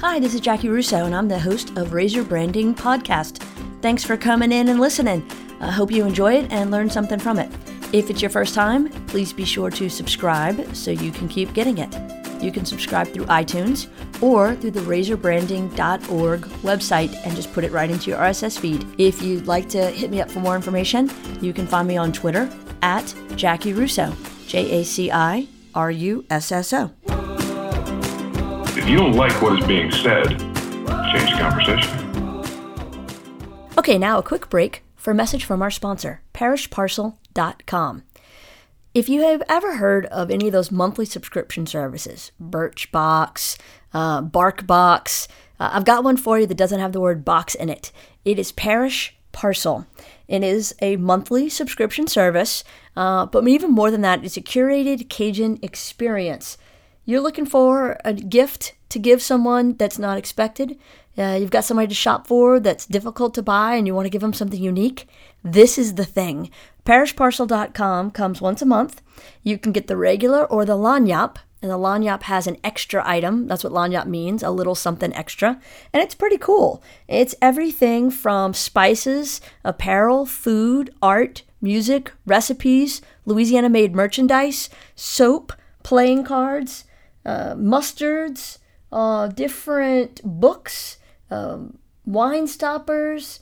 Hi, this is Jaci Russo, and I'm the host of Raise Your Branding Podcast. Thanks for coming in and listening. I hope you enjoy it and learn something from it. If it's your first time, please be sure to subscribe so you can keep getting it. You can subscribe through iTunes or through the raiseyourbranding.org website and just put it right into your RSS feed. If you'd like to hit me up for more information, you can find me on Twitter at Jaci Russo, J A C I R U S S O. If you don't like what is being said, change the conversation. Okay, now a quick break for a message from our sponsor, parishparcel.com. If you have ever heard of any of those monthly subscription services, Birchbox, uh, Barkbox, uh, I've got one for you that doesn't have the word box in it. It is Parish Parcel. It is a monthly subscription service, uh, but even more than that, it's a curated Cajun experience. You're looking for a gift to give someone that's not expected. Uh, you've got somebody to shop for that's difficult to buy and you want to give them something unique. This is the thing. ParishParcel.com comes once a month. You can get the regular or the lagniappe, and the lagniappe has an extra item. That's what lagniappe means, a little something extra. And it's pretty cool. It's everything from spices, apparel, food, art, music, recipes, Louisiana made merchandise, soap, playing cards, uh, mustards, uh, different books, um, wine stoppers,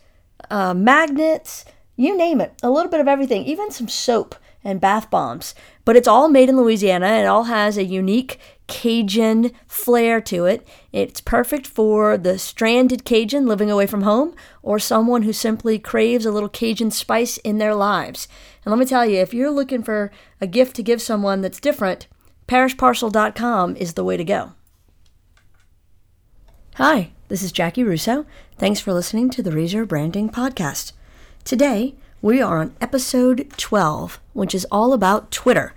uh, magnets, you name it. A little bit of everything, even some soap and bath bombs. But it's all made in Louisiana. It all has a unique Cajun flair to it. It's perfect for the stranded Cajun living away from home or someone who simply craves a little Cajun spice in their lives. And let me tell you, if you're looking for a gift to give someone that's different, parishparcel.com is the way to go. Hi, this is Jaci Russo. Thanks for listening to the Your Branding Podcast. Today, we are on episode 12, which is all about Twitter.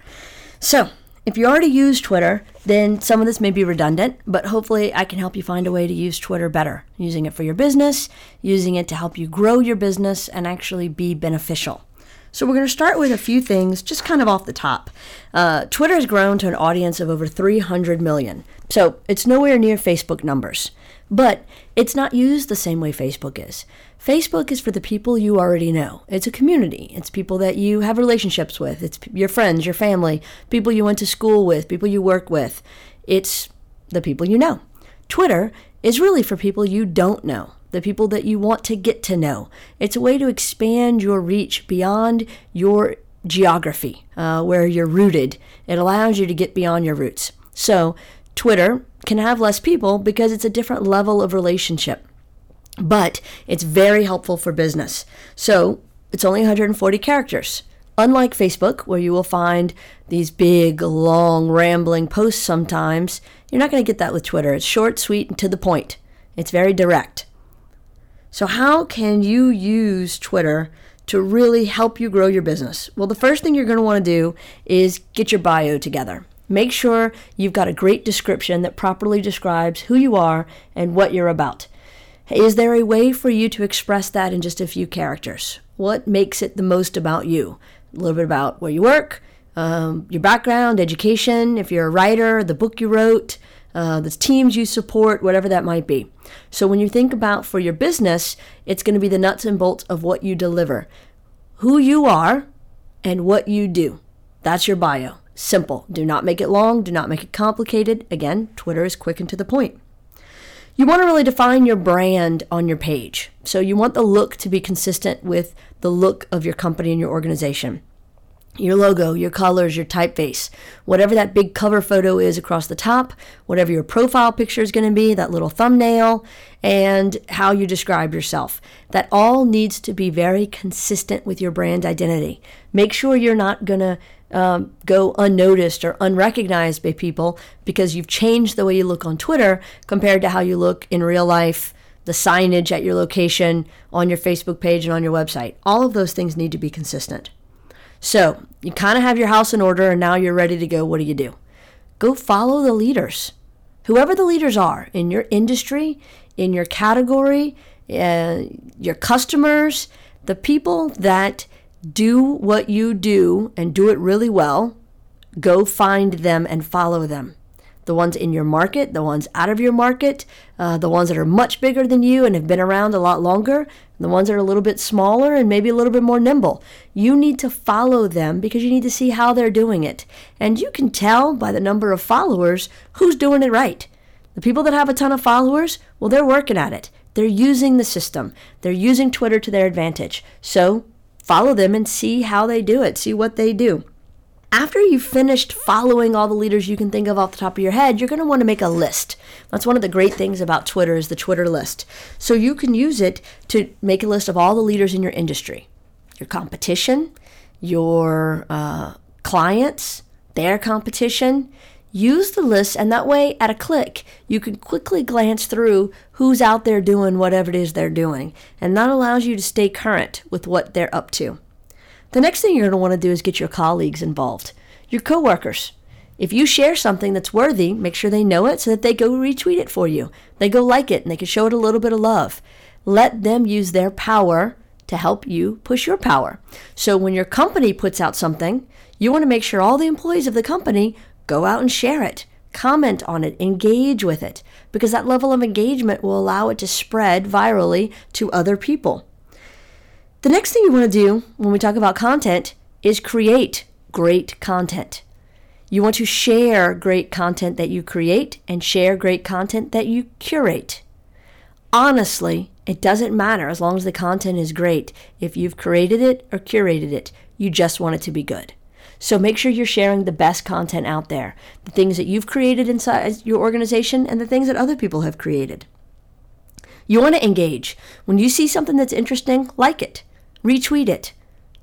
So, if you already use Twitter, then some of this may be redundant, but hopefully I can help you find a way to use Twitter better, using it for your business, using it to help you grow your business and actually be beneficial. So, we're going to start with a few things just kind of off the top. Uh, Twitter has grown to an audience of over 300 million, so it's nowhere near Facebook numbers. But it's not used the same way Facebook is. Facebook is for the people you already know. It's a community. It's people that you have relationships with. It's your friends, your family, people you went to school with, people you work with. It's the people you know. Twitter is really for people you don't know, the people that you want to get to know. It's a way to expand your reach beyond your geography, uh, where you're rooted. It allows you to get beyond your roots. So, Twitter can have less people because it's a different level of relationship. But it's very helpful for business. So it's only 140 characters. Unlike Facebook, where you will find these big, long, rambling posts sometimes, you're not going to get that with Twitter. It's short, sweet, and to the point. It's very direct. So, how can you use Twitter to really help you grow your business? Well, the first thing you're going to want to do is get your bio together. Make sure you've got a great description that properly describes who you are and what you're about. Is there a way for you to express that in just a few characters? What makes it the most about you? A little bit about where you work, um, your background, education, if you're a writer, the book you wrote, uh, the teams you support, whatever that might be. So when you think about for your business, it's going to be the nuts and bolts of what you deliver, who you are, and what you do. That's your bio. Simple. Do not make it long. Do not make it complicated. Again, Twitter is quick and to the point. You want to really define your brand on your page. So you want the look to be consistent with the look of your company and your organization. Your logo, your colors, your typeface, whatever that big cover photo is across the top, whatever your profile picture is going to be, that little thumbnail, and how you describe yourself. That all needs to be very consistent with your brand identity. Make sure you're not going to um, go unnoticed or unrecognized by people because you've changed the way you look on Twitter compared to how you look in real life, the signage at your location, on your Facebook page, and on your website. All of those things need to be consistent. So you kind of have your house in order and now you're ready to go. What do you do? Go follow the leaders. Whoever the leaders are in your industry, in your category, uh, your customers, the people that do what you do and do it really well, go find them and follow them. The ones in your market, the ones out of your market, uh, the ones that are much bigger than you and have been around a lot longer, the ones that are a little bit smaller and maybe a little bit more nimble. You need to follow them because you need to see how they're doing it. And you can tell by the number of followers who's doing it right. The people that have a ton of followers, well, they're working at it. They're using the system. They're using Twitter to their advantage. So follow them and see how they do it, see what they do. After you've finished following all the leaders you can think of off the top of your head, you're going to want to make a list. That's one of the great things about Twitter is the Twitter list. So you can use it to make a list of all the leaders in your industry, your competition, your uh, clients, their competition. Use the list, and that way, at a click, you can quickly glance through who's out there doing whatever it is they're doing. And that allows you to stay current with what they're up to. The next thing you're going to want to do is get your colleagues involved, your coworkers. If you share something that's worthy, make sure they know it so that they go retweet it for you. They go like it and they can show it a little bit of love. Let them use their power to help you push your power. So when your company puts out something, you want to make sure all the employees of the company go out and share it, comment on it, engage with it, because that level of engagement will allow it to spread virally to other people. The next thing you want to do when we talk about content is create great content. You want to share great content that you create and share great content that you curate. Honestly, it doesn't matter as long as the content is great. If you've created it or curated it, you just want it to be good. So make sure you're sharing the best content out there, the things that you've created inside your organization and the things that other people have created. You want to engage. When you see something that's interesting, like it retweet it,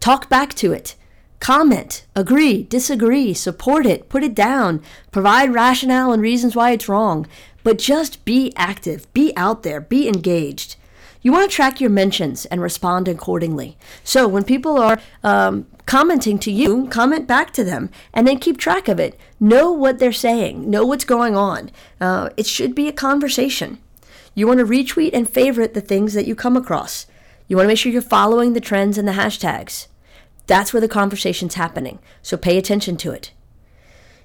talk back to it, comment, agree, disagree, support it, put it down, provide rationale and reasons why it's wrong, but just be active, be out there, be engaged. You want to track your mentions and respond accordingly. So when people are um, commenting to you, comment back to them and then keep track of it. Know what they're saying, know what's going on. Uh, it should be a conversation. You want to retweet and favorite the things that you come across. You want to make sure you're following the trends and the hashtags. That's where the conversation's happening, so pay attention to it.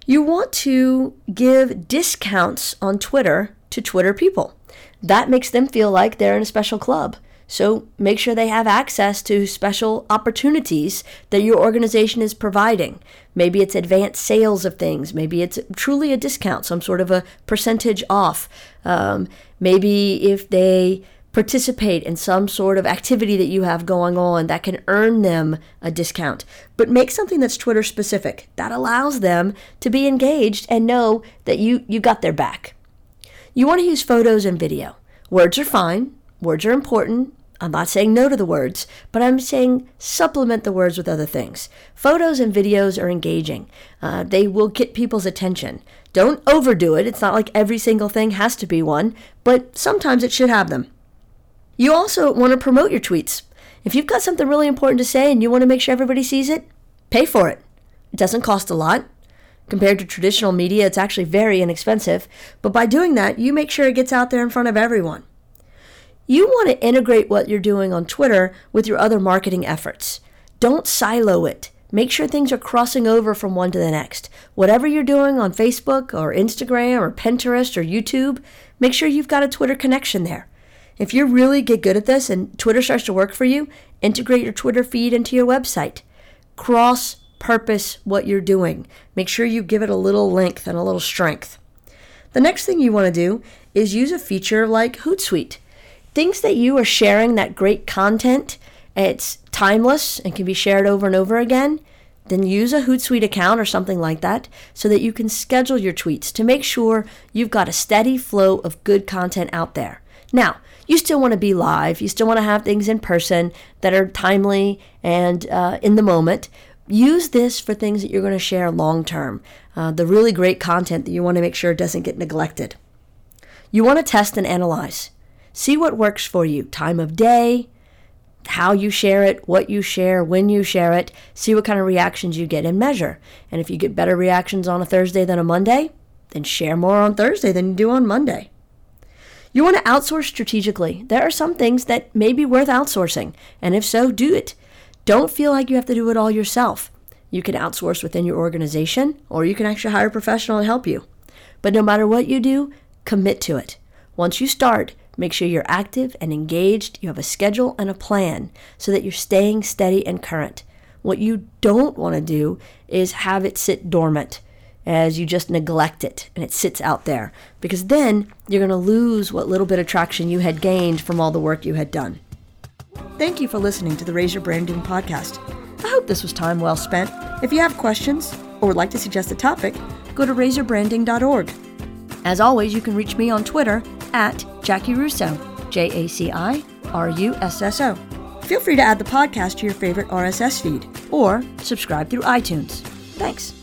You want to give discounts on Twitter to Twitter people. That makes them feel like they're in a special club. So make sure they have access to special opportunities that your organization is providing. Maybe it's advanced sales of things. Maybe it's truly a discount, some sort of a percentage off. Um, maybe if they participate in some sort of activity that you have going on that can earn them a discount. But make something that's Twitter specific. That allows them to be engaged and know that you, you got their back. You want to use photos and video. Words are fine, words are important. I'm not saying no to the words, but I'm saying supplement the words with other things. Photos and videos are engaging. Uh, they will get people's attention. Don't overdo it. It's not like every single thing has to be one, but sometimes it should have them. You also want to promote your tweets. If you've got something really important to say and you want to make sure everybody sees it, pay for it. It doesn't cost a lot. Compared to traditional media, it's actually very inexpensive. But by doing that, you make sure it gets out there in front of everyone. You want to integrate what you're doing on Twitter with your other marketing efforts. Don't silo it. Make sure things are crossing over from one to the next. Whatever you're doing on Facebook or Instagram or Pinterest or YouTube, make sure you've got a Twitter connection there. If you really get good at this and Twitter starts to work for you, integrate your Twitter feed into your website. Cross purpose what you're doing. Make sure you give it a little length and a little strength. The next thing you want to do is use a feature like Hootsuite. Things that you are sharing that great content, it's timeless and can be shared over and over again. Then use a Hootsuite account or something like that so that you can schedule your tweets to make sure you've got a steady flow of good content out there. Now, you still want to be live. You still want to have things in person that are timely and uh, in the moment. Use this for things that you're going to share long term, uh, the really great content that you want to make sure doesn't get neglected. You want to test and analyze. See what works for you time of day, how you share it, what you share, when you share it, see what kind of reactions you get and measure. And if you get better reactions on a Thursday than a Monday, then share more on Thursday than you do on Monday. You want to outsource strategically. There are some things that may be worth outsourcing, and if so, do it. Don't feel like you have to do it all yourself. You can outsource within your organization, or you can actually hire a professional to help you. But no matter what you do, commit to it. Once you start, make sure you're active and engaged, you have a schedule and a plan so that you're staying steady and current. What you don't want to do is have it sit dormant as you just neglect it and it sits out there because then you're going to lose what little bit of traction you had gained from all the work you had done. Thank you for listening to the Raise Your Branding podcast. I hope this was time well spent. If you have questions or would like to suggest a topic, go to raiseyourbranding.org. As always, you can reach me on Twitter at Jaci Russo, J A C I R U S S O. Feel free to add the podcast to your favorite RSS feed or subscribe through iTunes. Thanks.